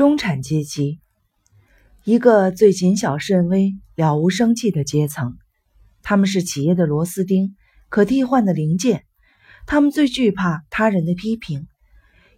中产阶级，一个最谨小慎微、了无生气的阶层。他们是企业的螺丝钉，可替换的零件。他们最惧怕他人的批评，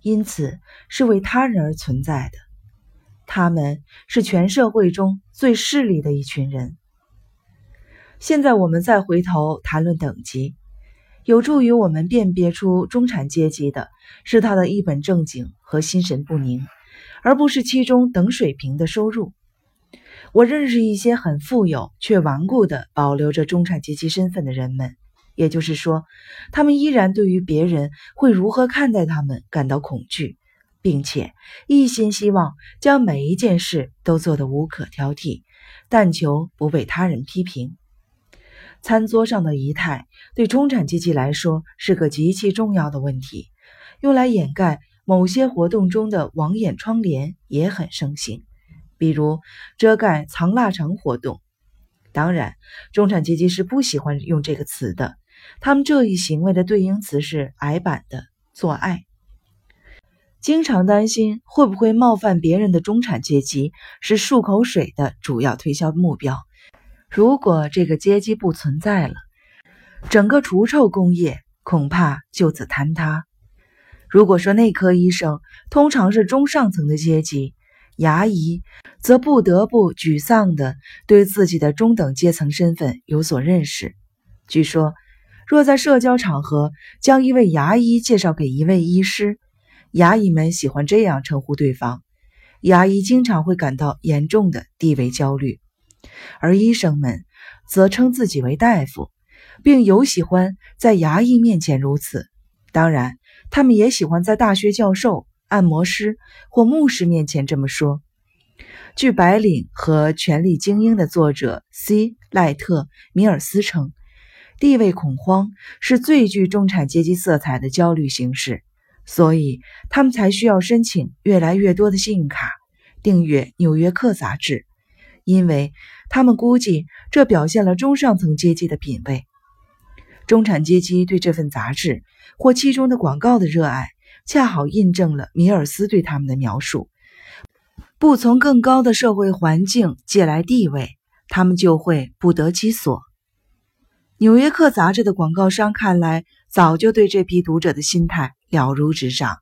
因此是为他人而存在的。他们是全社会中最势利的一群人。现在我们再回头谈论等级，有助于我们辨别出中产阶级的是他的一本正经和心神不宁。而不是其中等水平的收入。我认识一些很富有却顽固的保留着中产阶级身份的人们，也就是说，他们依然对于别人会如何看待他们感到恐惧，并且一心希望将每一件事都做得无可挑剔，但求不被他人批评。餐桌上的仪态对中产阶级来说是个极其重要的问题，用来掩盖。某些活动中的网眼窗帘也很盛行，比如遮盖藏腊肠活动。当然，中产阶级是不喜欢用这个词的，他们这一行为的对应词是矮板的做爱。经常担心会不会冒犯别人的中产阶级是漱口水的主要推销目标。如果这个阶级不存在了，整个除臭工业恐怕就此坍塌。如果说内科医生通常是中上层的阶级，牙医则不得不沮丧地对自己的中等阶层身份有所认识。据说，若在社交场合将一位牙医介绍给一位医师，牙医们喜欢这样称呼对方，牙医经常会感到严重的地位焦虑，而医生们则称自己为大夫，并尤喜欢在牙医面前如此。当然。他们也喜欢在大学教授、按摩师或牧师面前这么说。据《白领和权力精英》的作者 C. 赖特·米尔斯称，地位恐慌是最具中产阶级色彩的焦虑形式，所以他们才需要申请越来越多的信用卡，订阅《纽约客》杂志，因为他们估计这表现了中上层阶级的品味。中产阶级对这份杂志或其中的广告的热爱，恰好印证了米尔斯对他们的描述：不从更高的社会环境借来地位，他们就会不得其所。《纽约客》杂志的广告商看来早就对这批读者的心态了如指掌，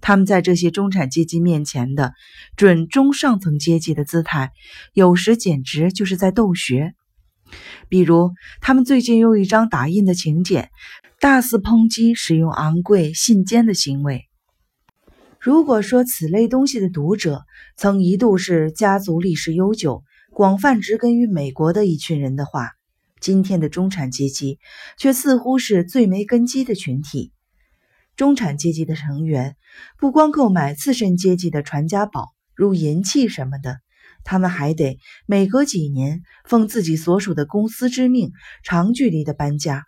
他们在这些中产阶级面前的准中上层阶级的姿态，有时简直就是在斗学。比如，他们最近用一张打印的请柬，大肆抨击使用昂贵信笺的行为。如果说此类东西的读者曾一度是家族历史悠久、广泛植根于美国的一群人的话，今天的中产阶级却似乎是最没根基的群体。中产阶级的成员不光购买自身阶级的传家宝，如银器什么的。他们还得每隔几年奉自己所属的公司之命，长距离的搬家。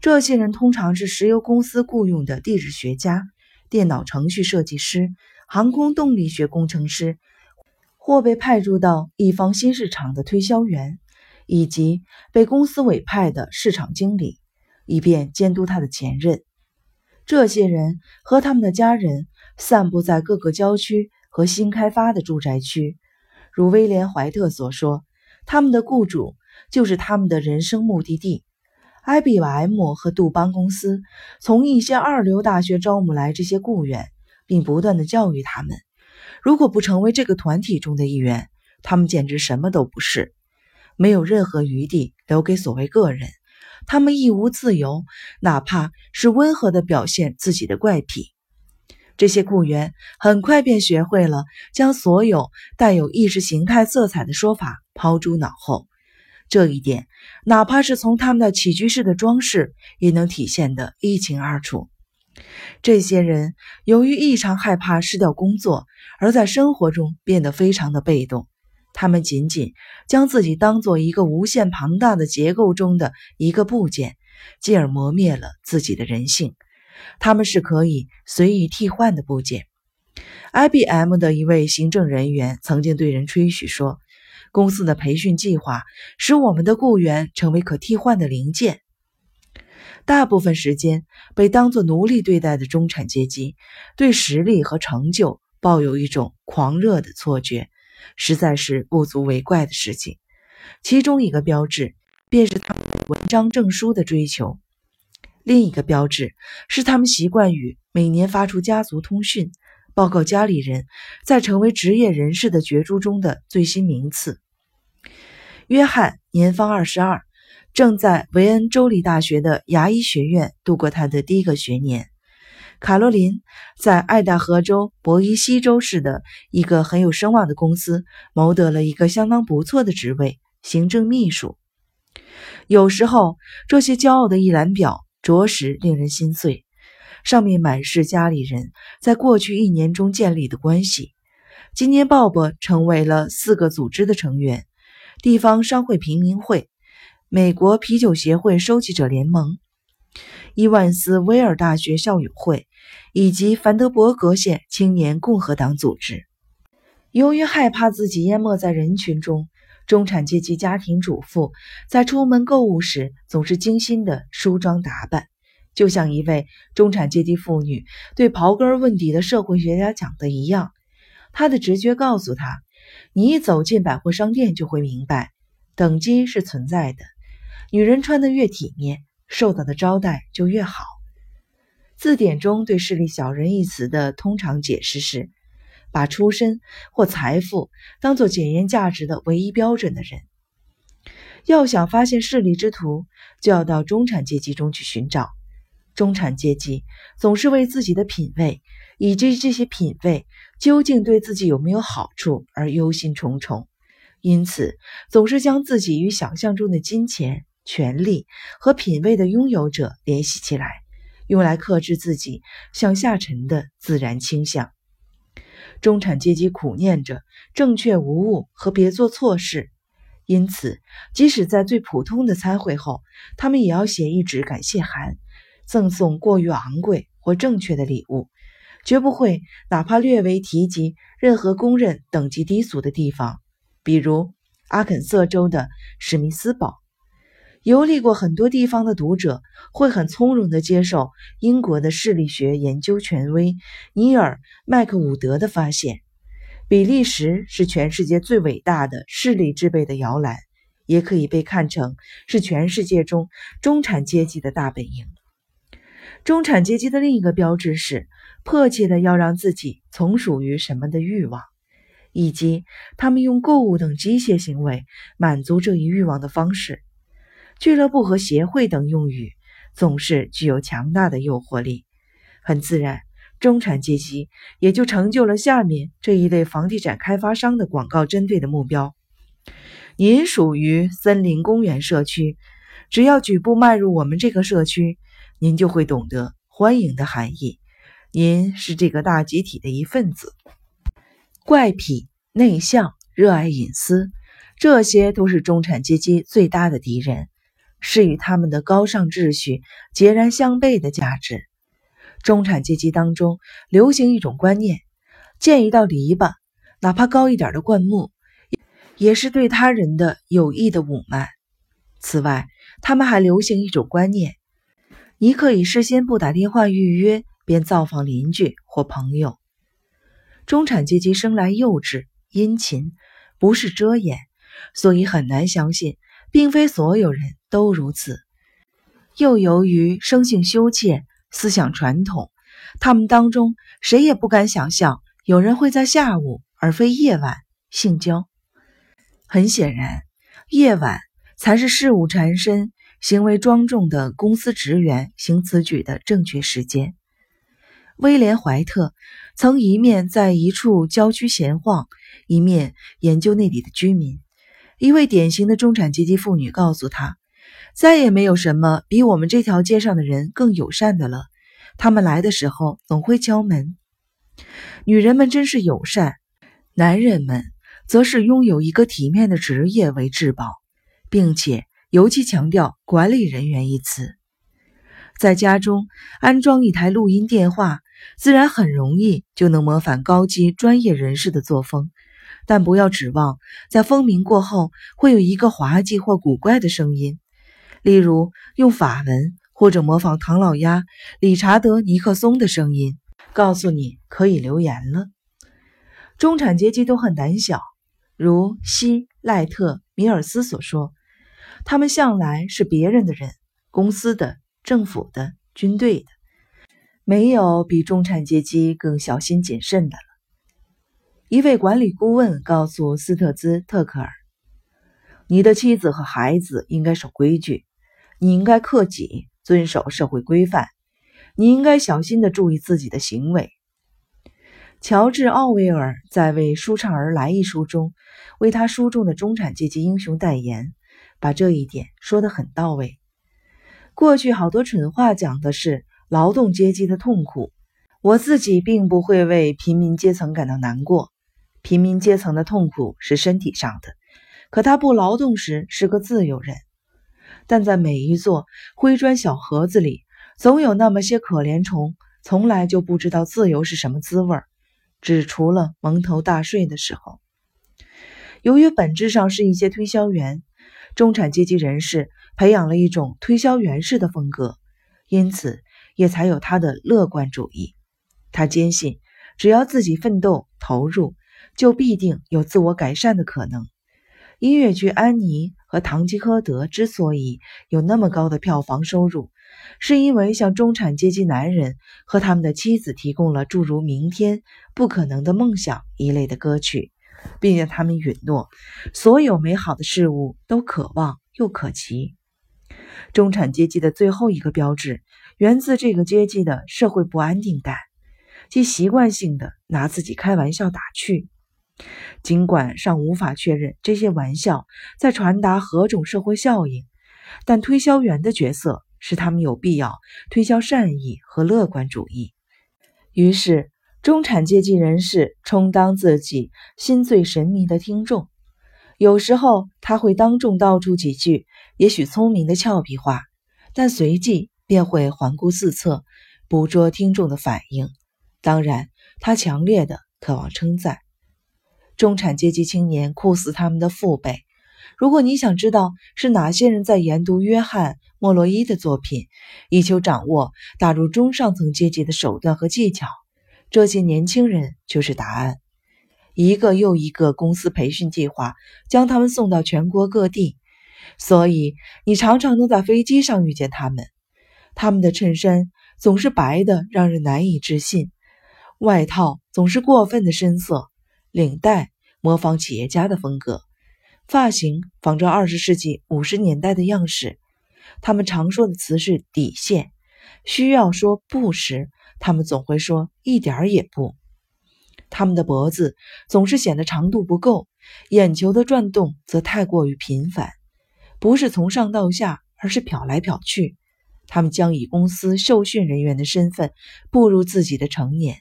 这些人通常是石油公司雇佣的地质学家、电脑程序设计师、航空动力学工程师，或被派驻到一方新市场的推销员，以及被公司委派的市场经理，以便监督他的前任。这些人和他们的家人散布在各个郊区和新开发的住宅区。如威廉·怀特所说，他们的雇主就是他们的人生目的地。IBM 和杜邦公司从一些二流大学招募来这些雇员，并不断地教育他们：如果不成为这个团体中的一员，他们简直什么都不是，没有任何余地留给所谓个人。他们亦无自由，哪怕是温和地表现自己的怪癖。这些雇员很快便学会了将所有带有意识形态色彩的说法抛诸脑后，这一点哪怕是从他们的起居室的装饰也能体现得一清二楚。这些人由于异常害怕失掉工作，而在生活中变得非常的被动。他们仅仅将自己当做一个无限庞大的结构中的一个部件，进而磨灭了自己的人性。他们是可以随意替换的部件。IBM 的一位行政人员曾经对人吹嘘说：“公司的培训计划使我们的雇员成为可替换的零件。”大部分时间被当作奴隶对待的中产阶级，对实力和成就抱有一种狂热的错觉，实在是不足为怪的事情。其中一个标志便是他们对文章证书的追求，另一个标志是他们习惯于每年发出家族通讯，报告家里人在成为职业人士的角逐中的最新名次。约翰年方二十二，正在维恩州立大学的牙医学院度过他的第一个学年。卡罗琳在爱达荷州博伊西州市的一个很有声望的公司谋得了一个相当不错的职位——行政秘书。有时候，这些骄傲的一览表着实令人心碎，上面满是家里人在过去一年中建立的关系。今年，鲍勃成为了四个组织的成员：地方商会平民会、美国啤酒协会收集者联盟。伊万斯威尔大学校友会以及凡德伯格县青年共和党组织。由于害怕自己淹没在人群中，中产阶级家庭主妇在出门购物时总是精心的梳妆打扮，就像一位中产阶级妇女对刨根问底的社会学家讲的一样。她的直觉告诉她：你一走进百货商店就会明白，等级是存在的。女人穿得越体面。受到的招待就越好。字典中对“势利小人”一词的通常解释是，把出身或财富当做检验价值的唯一标准的人。要想发现势利之徒，就要到中产阶级中去寻找。中产阶级总是为自己的品味以及这些品味究竟对自己有没有好处而忧心忡忡，因此总是将自己与想象中的金钱。权力和品味的拥有者联系起来，用来克制自己向下沉的自然倾向。中产阶级苦念着正确无误和别做错事，因此，即使在最普通的参会后，他们也要写一纸感谢函，赠送过于昂贵或正确的礼物，绝不会哪怕略微提及任何公认等级低俗的地方，比如阿肯色州的史密斯堡。游历过很多地方的读者会很从容地接受英国的视力学研究权威尼尔·麦克伍德的发现：比利时是全世界最伟大的视力制备的摇篮，也可以被看成是全世界中中产阶级的大本营。中产阶级的另一个标志是迫切的要让自己从属于什么的欲望，以及他们用购物等机械行为满足这一欲望的方式。俱乐部和协会等用语总是具有强大的诱惑力，很自然，中产阶级也就成就了下面这一类房地产开发商的广告针对的目标。您属于森林公园社区，只要举步迈入我们这个社区，您就会懂得欢迎的含义。您是这个大集体的一份子。怪癖、内向、热爱隐私，这些都是中产阶级最大的敌人。是与他们的高尚秩序截然相悖的价值。中产阶级当中流行一种观念：建一道篱笆，哪怕高一点的灌木，也是对他人的有益的侮慢。此外，他们还流行一种观念：你可以事先不打电话预约，便造访邻居或朋友。中产阶级生来幼稚、殷勤，不是遮掩，所以很难相信。并非所有人都如此，又由于生性羞怯、思想传统，他们当中谁也不敢想象有人会在下午而非夜晚性交。很显然，夜晚才是事务缠身、行为庄重的公司职员行此举的正确时间。威廉·怀特曾一面在一处郊区闲晃，一面研究那里的居民。一位典型的中产阶级妇女告诉他：“再也没有什么比我们这条街上的人更友善的了。他们来的时候总会敲门。女人们真是友善，男人们则是拥有一个体面的职业为至宝，并且尤其强调‘管理人员’一词。在家中安装一台录音电话，自然很容易就能模仿高级专业人士的作风。”但不要指望在风鸣过后会有一个滑稽或古怪的声音，例如用法文或者模仿唐老鸭理查德·尼克松的声音，告诉你可以留言了。中产阶级都很胆小，如希赖特米尔斯所说，他们向来是别人的人，公司的、政府的、军队的，没有比中产阶级更小心谨慎的了。一位管理顾问告诉斯特兹特克尔：“你的妻子和孩子应该守规矩，你应该克己，遵守社会规范，你应该小心地注意自己的行为。”乔治·奥威尔在《为舒畅而来》一书中，为他书中的中产阶级英雄代言，把这一点说得很到位。过去好多蠢话讲的是劳动阶级的痛苦，我自己并不会为平民阶层感到难过。平民阶层的痛苦是身体上的，可他不劳动时是个自由人。但在每一座灰砖小盒子里，总有那么些可怜虫，从来就不知道自由是什么滋味儿。只除了蒙头大睡的时候。由于本质上是一些推销员，中产阶级人士培养了一种推销员式的风格，因此也才有他的乐观主义。他坚信，只要自己奋斗投入，就必定有自我改善的可能。音乐剧《安妮》和《堂吉诃德》之所以有那么高的票房收入，是因为向中产阶级男人和他们的妻子提供了诸如“明天不可能的梦想”一类的歌曲，并且他们允诺所有美好的事物都可望又可及。中产阶级的最后一个标志源自这个阶级的社会不安定感，即习惯性的拿自己开玩笑打趣。尽管尚无法确认这些玩笑在传达何种社会效应，但推销员的角色使他们有必要推销善意和乐观主义。于是，中产阶级人士充当自己心醉神迷的听众。有时候，他会当众道出几句也许聪明的俏皮话，但随即便会环顾四侧，捕捉听众的反应。当然，他强烈的渴望称赞。中产阶级青年酷似他们的父辈。如果你想知道是哪些人在研读约翰·莫洛伊的作品，以求掌握打入中上层阶级的手段和技巧，这些年轻人就是答案。一个又一个公司培训计划将他们送到全国各地，所以你常常能在飞机上遇见他们。他们的衬衫总是白的，让人难以置信；外套总是过分的深色。领带模仿企业家的风格，发型仿照二十世纪五十年代的样式。他们常说的词是底线，需要说不时，他们总会说一点儿也不。他们的脖子总是显得长度不够，眼球的转动则太过于频繁，不是从上到下，而是瞟来瞟去。他们将以公司受训人员的身份步入自己的成年。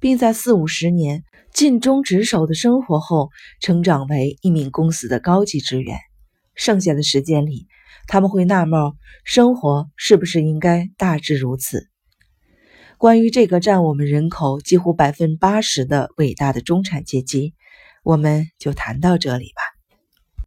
并在四五十年尽忠职守的生活后，成长为一名公司的高级职员。剩下的时间里，他们会纳闷：生活是不是应该大致如此？关于这个占我们人口几乎百分之八十的伟大的中产阶级，我们就谈到这里吧。